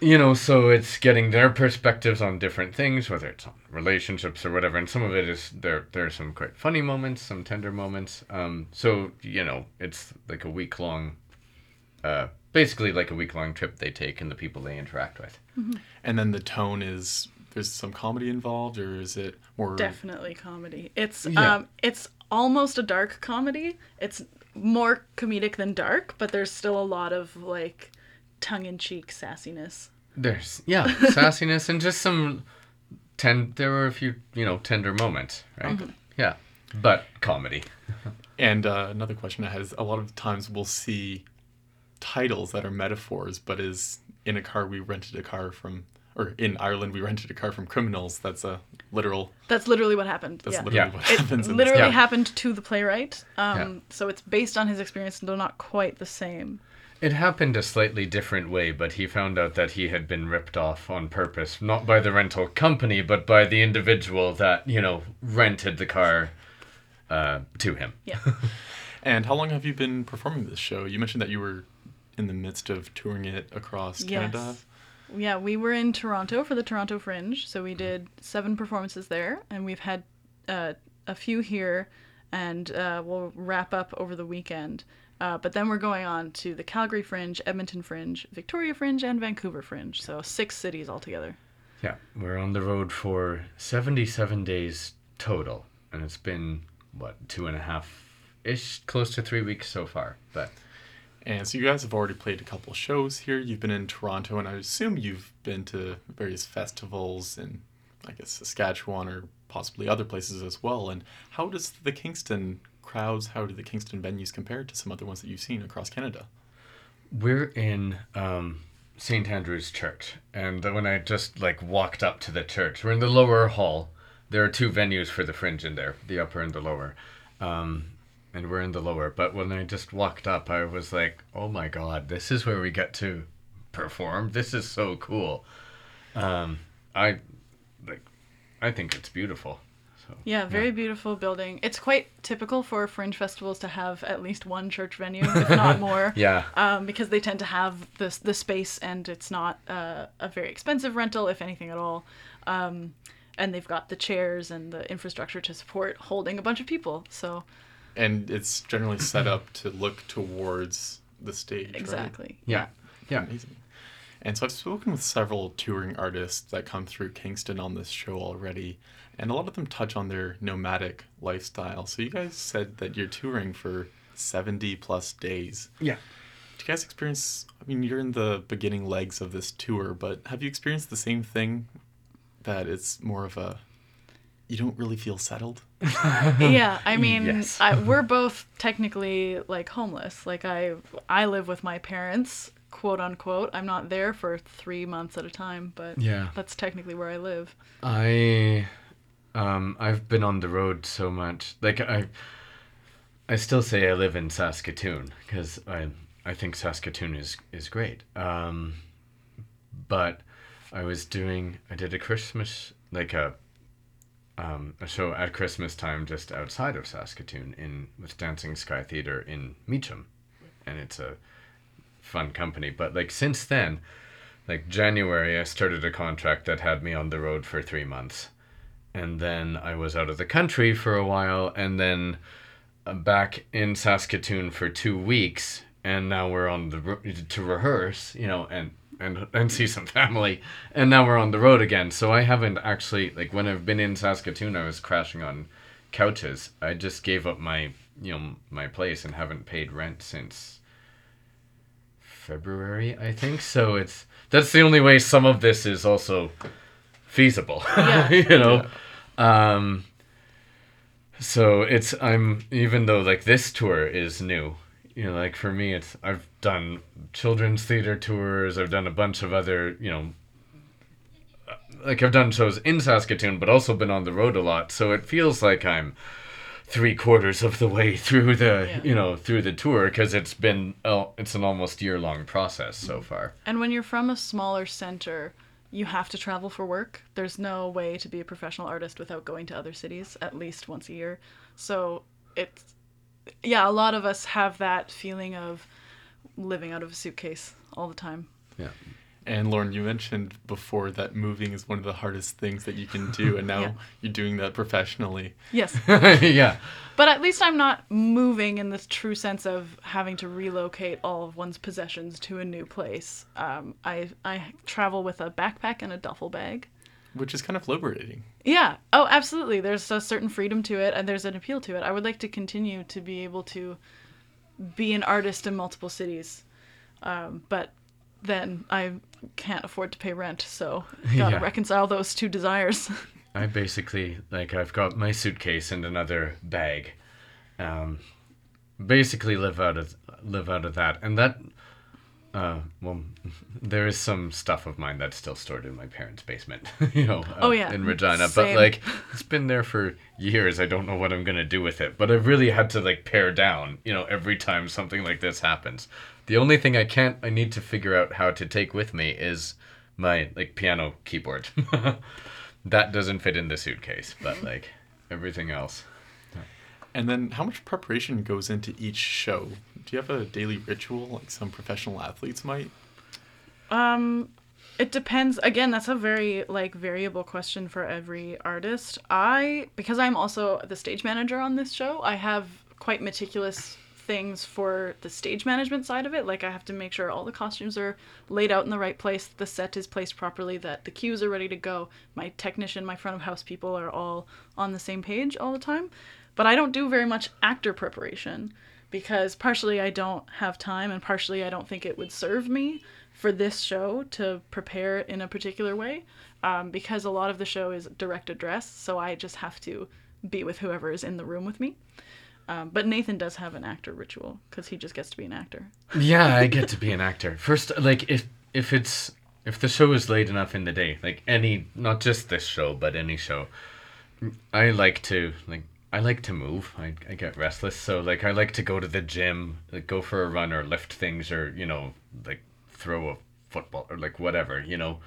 you know so it's getting their perspectives on different things whether it's on relationships or whatever and some of it is there There are some quite funny moments some tender moments um so you know it's like a week long uh, basically like a week long trip they take and the people they interact with. and then the tone is there's some comedy involved or is it more definitely comedy. It's Yeah. um it's almost a dark comedy. It's more comedic than dark, but there's still a lot of like tongue in cheek sassiness. There's yeah, [laughs] sassiness and just some ten. There were a few, you know, tender moments, right? Mm-hmm. Yeah, but comedy. [laughs] And uh, another question I had is a lot of times we'll see titles that are metaphors, but is in a car we rented a car from, or in Ireland we rented a car from criminals. That's a literal. That's literally what happened. That's yeah. literally Yeah. what It happens. in this literally Yeah. happened to the playwright. Um, Yeah. So it's based on his experience, though not quite the same. It happened a slightly different way, but he found out that he had been ripped off on purpose, not by the rental company, but by the individual that you know rented the car uh, to him. Yeah. [laughs] And how long have you been performing this show? You mentioned that you were in the midst of touring it across Canada. Yes. Yeah, we were in Toronto for the Toronto Fringe, so we did seven performances there, and we've had uh, a few here, and uh, we'll wrap up over the weekend. Uh, but then we're going on to the Calgary Fringe, Edmonton Fringe, Victoria Fringe, and Vancouver Fringe, so six cities altogether. Yeah, we're on the road for 77 days total, and it's been, what, two and a half ish, close to three weeks so far. But And so you guys have already played a couple shows here. You've been in Toronto, and I assume you've been to various festivals in, I guess, Saskatchewan or possibly other places as well. And how does the Kingston crowds, how do the Kingston venues compare to some other ones that you've seen across Canada? we're in um, St. Andrew's Church, and when I just like walked up to the church, we're in the lower hall. There are two venues for the fringe in there, the upper and the lower. Um, and we're in the lower. But when I just walked up, I was like, oh my god, this is where we get to perform. This is so cool. Um, I like, I think it's beautiful. So Yeah, very beautiful building. It's quite typical for fringe festivals to have at least one church venue, if not [laughs] more. yeah, um, because they tend to have the the space and it's not uh, a very expensive rental, if anything at all. Um, and they've got the chairs and the infrastructure to support holding a bunch of people. So And it's generally set up to look towards the stage. right? exactly. yeah, yeah. Amazing. And so I've spoken with several touring artists that come through Kingston on this show already, and a lot of them touch on their nomadic lifestyle. So you guys said that you're touring for 70 plus days. Yeah. Do you guys experience, I mean, you're in the beginning legs of this tour, but have you experienced the same thing that it's more of a, you don't really feel settled? [laughs] yeah i mean Yes. I, we're both technically like homeless like i i live with my parents quote unquote i'm not there for three months at a time but Yeah. that's technically where i live I um I've been on the road so much. Like I I still say I live in Saskatoon because I I think Saskatoon is is great. Um but I was doing I did a Christmas like a um, a show at Christmas time just outside of Saskatoon in with Dancing Sky Theater in Meacham, and it's a fun company. But like since then, like January, I started a contract that had me on the road for three months, and then I was out of the country for a while, and then uh, back in Saskatoon for two weeks, and now we're on the ro- to rehearse, you know, and and and see some family, and now we're on the road again. So I haven't actually like when I've been in Saskatoon, I was crashing on couches. I just gave up my you know my place and haven't paid rent since February, I think. So it's that's the only way some of this is also feasible. [laughs] Yeah. you know. Um so it's I'm even though like this tour is new, you know, like for me it's I've done children's theater tours, I've done a bunch of other, you know, uh, like I've done shows in Saskatoon but also been on the road a lot. So it feels like I'm three quarters of the way [laughs] through the Yeah. you know through the tour because it's been oh, it's an almost year long process so far And when you're from a smaller center, you have to travel for work. There's no way to be a professional artist without going to other cities at least once a year. So it's, yeah, a lot of us have that feeling of living out of a suitcase all the time. yeah And Lauren, you mentioned before that moving is one of the hardest things that you can do, and [laughs] now Yeah. you're doing that professionally. Yes. [laughs] yeah But at least I'm not moving in the true sense of having to relocate all of one's possessions to a new place. Um, I, I travel with a backpack and a duffel bag. which is kind of liberating. Yeah. Oh, absolutely. There's a certain freedom to it, and there's an appeal to it. I would like to continue to be able to be an artist in multiple cities, um, but then I can't afford to pay rent. So [laughs] gotta Yeah. reconcile those two desires. [laughs] I basically like I've got my suitcase and another bag. Um, basically live out of live out of that, and that. Uh, well, [laughs] there is some stuff of mine that's still stored in my parents' basement, you know. uh, Oh, yeah. in Regina, Same. but like it's been there for years. I don't know what I'm gonna do with it, but I've really had to like pare down, you know, every time something like this happens. The only thing I can't, I need to figure out how to take with me is my like piano keyboard. [laughs] that doesn't fit in the suitcase, but like everything else. And then how much preparation goes into each show? Do you have a daily ritual like some professional athletes might? Um, it depends. Again, that's a very like variable question for every artist. I because I'm also the stage manager on this show, I have quite meticulous things for the stage management side of it. Like I have to make sure all the costumes are laid out in the right place, the set is placed properly, that the cues are ready to go. My technician, my front of house people are all on the same page all the time. But I don't do very much actor preparation because partially I don't have time and partially I don't think it would serve me for this show to prepare in a particular way um, because a lot of the show is direct address so i just have to be with whoever is in the room with me um, but nathan does have an actor ritual because he just gets to be an actor Yeah, I get to [laughs] be an actor. First, like if if it's if the show is late enough in the day, like any not just this show, but any show, I like to like I like to move. I, I get restless, so like I like to go to the gym, like go for a run or lift things or you know like throw a football or like whatever you know,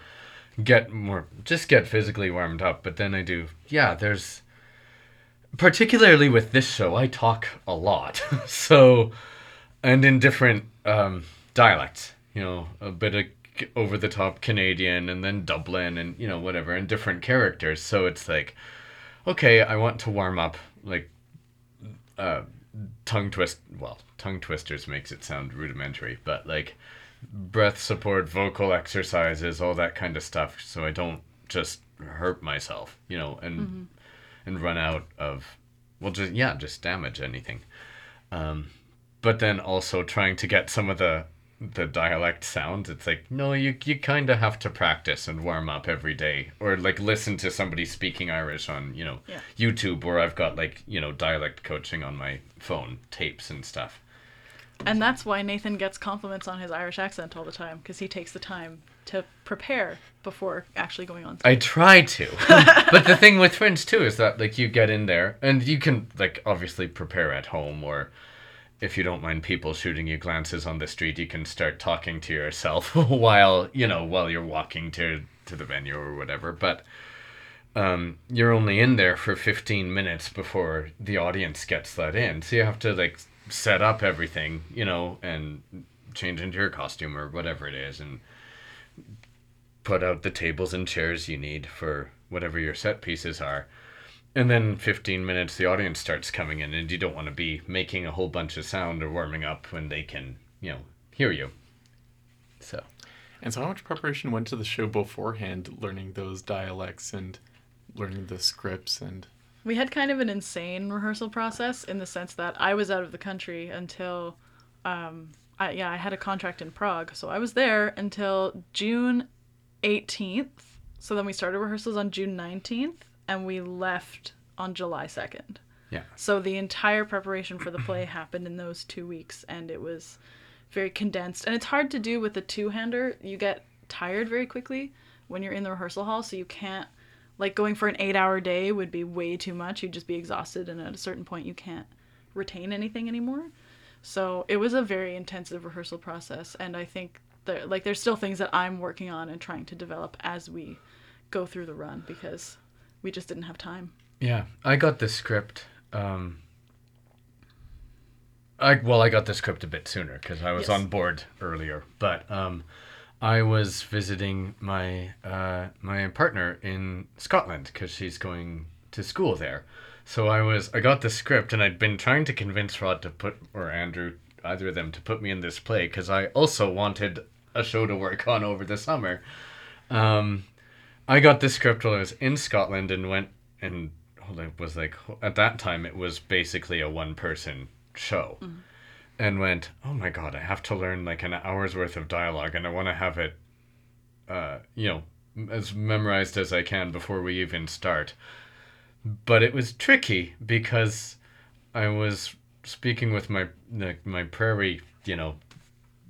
get more just get physically warmed up. But then I do yeah. There's particularly with this show, I talk a lot, [laughs] so and in different um, dialects. You know, a bit of over the top Canadian, and then Dublin, and you know whatever, and different characters. So it's like, okay, I want to warm up like uh, tongue twist. Well, tongue twisters makes it sound rudimentary, but like breath support, vocal exercises, all that kind of stuff. So I don't just hurt myself, you know, and and run out of well, just yeah, just damage anything Um, but then also trying to get some of the the dialect sounds it's like no you you kind of have to practice and warm up every day or like listen to somebody speaking irish on you know Yeah. youtube where i've got like you know dialect coaching on my phone tapes and stuff and that's why nathan gets compliments on his irish accent all the time because he takes the time to prepare before actually going on Stage. I try to. [laughs] but the thing with Fringe too is that like you get in there and you can like obviously prepare at home or if you don't mind people shooting you glances on the street, you can start talking to yourself [laughs] while, you know, while you're walking to to the venue or whatever. But um, you're only in there for 15 minutes before the audience gets let in. So you have to like set up everything, you know, and change into your costume or whatever it is and put out the tables and chairs you need for whatever your set pieces are. And then 15 minutes, the audience starts coming in, and you don't want to be making a whole bunch of sound or warming up when they can, you know, hear you. So, And so how much preparation went to the show beforehand, learning those dialects and learning the scripts and We had kind of an insane rehearsal process in the sense that I was out of the country until, um, I, yeah, I had a contract in Prague, so I was there until June 18th. So then we started rehearsals on June 19th, and we left on July 2nd. yeah. So the entire preparation for the play [clears throat] happened in those two weeks, and it was very condensed. And it's hard to do with a two-hander. You get tired very quickly when you're in the rehearsal hall, so you can't like going for an eight-hour day would be way too much. You'd just be exhausted, and at a certain point, you can't retain anything anymore. So it was a very intensive rehearsal process, and I think that like there's still things that I'm working on and trying to develop as we go through the run because we just didn't have time. Yeah, I got the script. Um, I well, I got the script a bit sooner because I was Yes. on board earlier. But um, I was visiting my uh, my partner in Scotland because she's going to school there. So I was I got the script and I'd been trying to convince Rod to put or Andrew either of them to put me in this play because I also wanted a show to work on over the summer. Um, I got this script while I was in Scotland and went and it was like at that time it was basically a one person show. and went, "Oh my god, I have to learn like an hour's worth of dialogue, and I want to have it, uh, you know, as memorized as I can before we even start." But it was tricky because I was speaking with my my prairie, you know,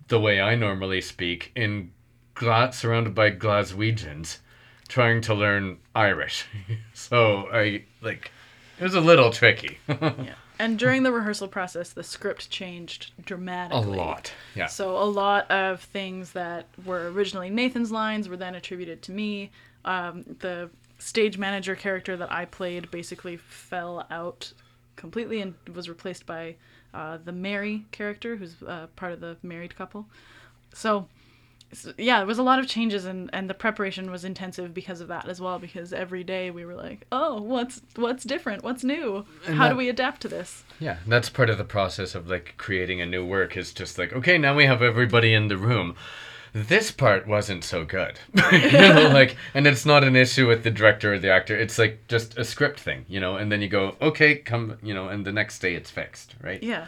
the way I normally speak in Gla- surrounded by Glaswegians, trying to learn Irish. [laughs] so I like it was a little tricky. [laughs] Yeah. And during the rehearsal process, the script changed dramatically. a lot. Yeah. So a lot of things that were originally Nathan's lines were then attributed to me. Um, the stage manager character that I played basically fell out completely and was replaced by uh, the Mary character, who's uh, part of the married couple. So, s- yeah, there was a lot of changes, and, and the preparation was intensive because of that as well. Because every day we were like, "Oh, what's what's different? What's new? How that- do we adapt to this?" Yeah, that's part of the process of like creating a new work is just like, okay, now we have everybody in the room. This part wasn't so good. [laughs] you know, [laughs] like and it's not an issue with the director or the actor. It's like just a script thing, you know, and then you go, okay, come, you know, and the next day it's fixed, right? Yeah.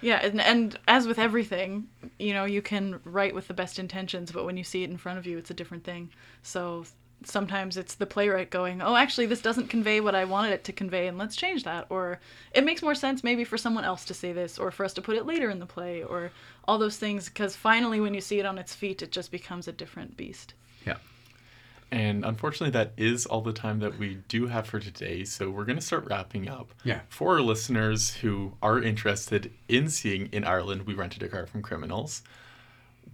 Yeah, and, and as with everything, you know, you can write with the best intentions, but when you see it in front of you, it's a different thing. So sometimes it's the playwright going, oh, actually, this doesn't convey what I wanted it to convey, and let's change that. Or it makes more sense maybe for someone else to say this, or for us to put it later in the play, or all those things, because finally, when you see it on its feet, it just becomes a different beast. Yeah. And unfortunately, that is all the time that we do have for today. So we're going to start wrapping up. Yeah. For our listeners who are interested in seeing in Ireland, we rented a car from criminals.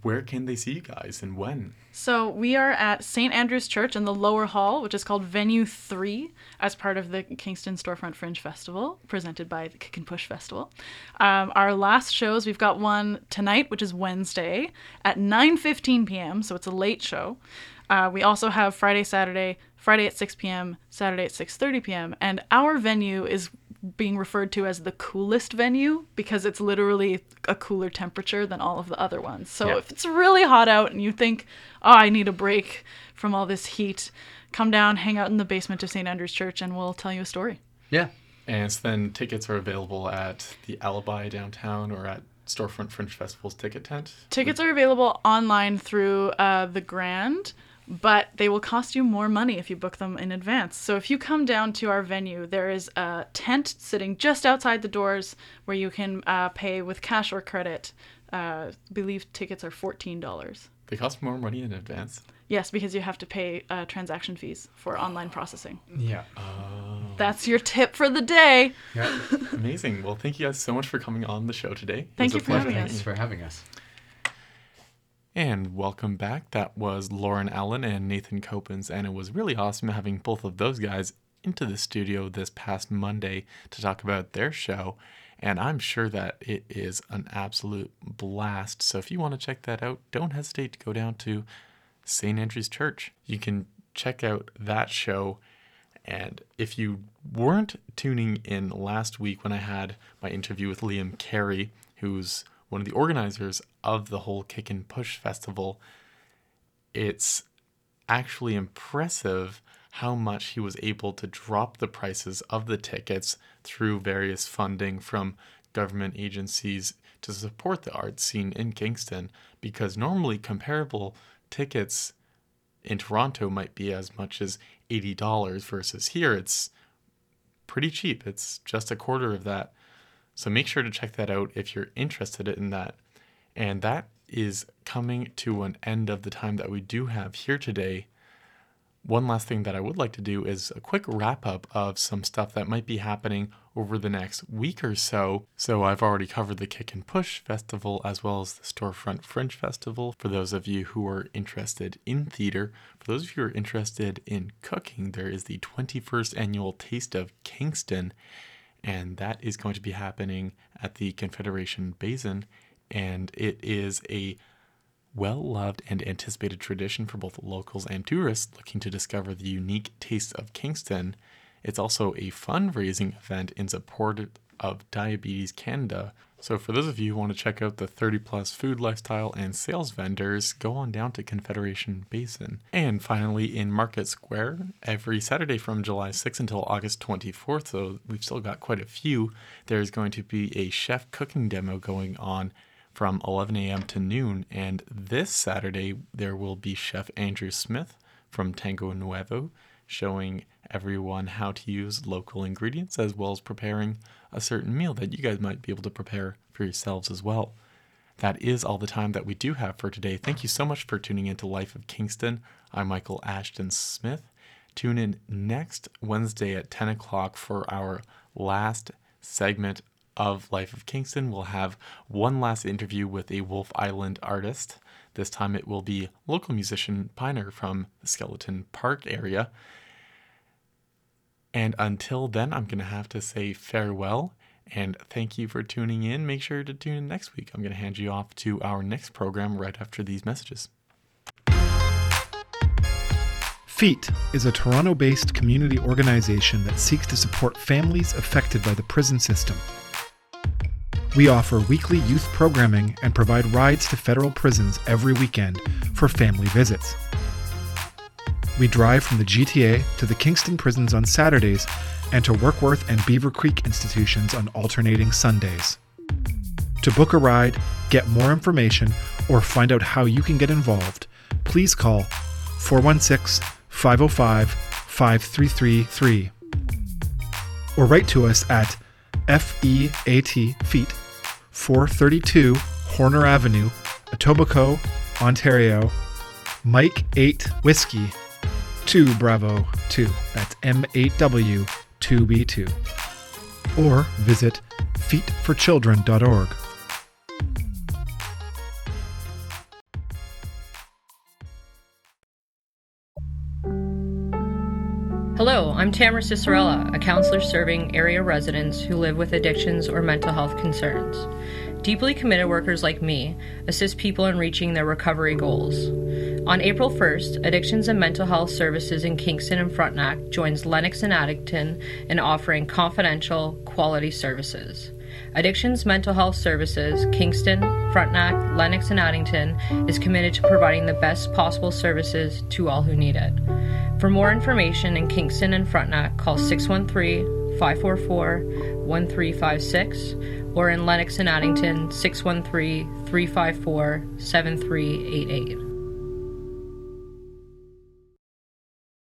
Where can they see you guys and when? So we are at St. Andrew's Church in the lower hall, which is called Venue 3, as part of the Kingston Storefront Fringe Festival, presented by the Kick and Push Festival. Um, our last shows, we've got one tonight, which is Wednesday at 9.15 p.m., so it's a late show. Uh, we also have Friday, Saturday, Friday at 6 p.m., Saturday at 6.30 p.m., and our venue is being referred to as the coolest venue because it's literally a cooler temperature than all of the other ones. So Yeah. if it's really hot out and you think, oh, I need a break from all this heat, come down, hang out in the basement of St. Andrew's Church, and we'll tell you a story. Yeah. And so then tickets are available at the Alibi downtown or at Storefront Fringe Festival's ticket tent. Tickets are available online through uh, the Grand, but they will cost you more money if you book them in advance. So if you come down to our venue, there is a tent sitting just outside the doors where you can uh, pay with cash or credit. Uh, I believe tickets are $14. They cost more money in advance. Yes, because you have to pay uh, transaction fees for online processing. Yeah. That's your tip for the day. Yeah. [laughs] Amazing. Well, thank you guys so much for coming on the show today. It Thank was you a for pleasure having us. Thanks for having us. And welcome back. That was Lauren Allen and Nathan Copens, and it was really awesome having both of those guys into the studio this past Monday to talk about their show. And I'm sure that it is an absolute blast. So if you want to check that out, don't hesitate to go down to St. Andrew's Church. You can check out that show. And if you weren't tuning in last week when I had my interview with Liam Carey, who's one of the organizers of the whole Kick and Push Festival, it's actually impressive how much he was able to drop the prices of the tickets through various funding from government agencies to support the art scene in Kingston because normally comparable tickets in Toronto might be as much as $80 versus here it's pretty cheap. It's just a quarter of that. So make sure to check that out if you're interested in that. And that is coming to an end of the time that we do have here today. One last thing that I would like to do is a quick wrap up of some stuff that might be happening over the next week or so. So, I've already covered the Kick and Push Festival as well as the Storefront Fringe Festival. For those of you who are interested in theater, for those of you who are interested in cooking, there is the 21st annual Taste of Kingston, and that is going to be happening at the Confederation Basin. And it is a well loved and anticipated tradition for both locals and tourists looking to discover the unique tastes of Kingston. It's also a fundraising event in support of Diabetes Canada So, for those of you who want to check out the 30 plus food, lifestyle, and sales vendors, go on down to Confederation Basin. And finally, in Market Square, every Saturday from July 6th until August 24th, so we've still got quite a few, there's going to be a chef cooking demo going on from 11 a.m. to noon. And this Saturday, there will be Chef Andrew Smith from Tango Nuevo showing everyone how to use local ingredients as well as preparing a certain meal that you guys might be able to prepare for yourselves as well. That is all the time that we do have for today. Thank you so much for tuning into Life of Kingston. I'm Michael Ashton Smith. Tune in next Wednesday at 10 o'clock for our last segment of Life of Kingston. We'll have one last interview with a Wolfe Island artist. This time it will be local musician Piner from the Skeleton Park area. And until then, I'm going to have to say farewell and thank you for tuning in. Make sure to tune in next week. I'm going to hand you off to our next program right after these messages. FEAT is a Toronto based community organization that seeks to support families affected by the prison system. We offer weekly youth programming and provide rides to federal prisons every weekend for family visits. We drive from the GTA to the Kingston prisons on Saturdays and to Warkworth and Beaver Creek institutions on alternating Sundays. To book a ride, get more information, or find out how you can get involved, please call 416 505 5333 or write to us at FEAT Feet 432 Horner Avenue, Etobicoke, Ontario, Mike 8 Whiskey 2 Bravo 2. That's M8W 2B2. Or visit featforchildren.org. Hello, I'm Tamara Cicerella, a counselor serving area residents who live with addictions or mental health concerns. Deeply committed workers like me assist people in reaching their recovery goals. On April 1st, Addictions and Mental Health Services in Kingston and Frontenac joins Lennox and Addington in offering confidential, quality services. Addictions Mental Health Services, Kingston, Frontenac, Lennox, and Addington is committed to providing the best possible services to all who need it. For more information in Kingston and Frontenac, call 613 544 1356 or in Lennox and Addington 613 354 7388.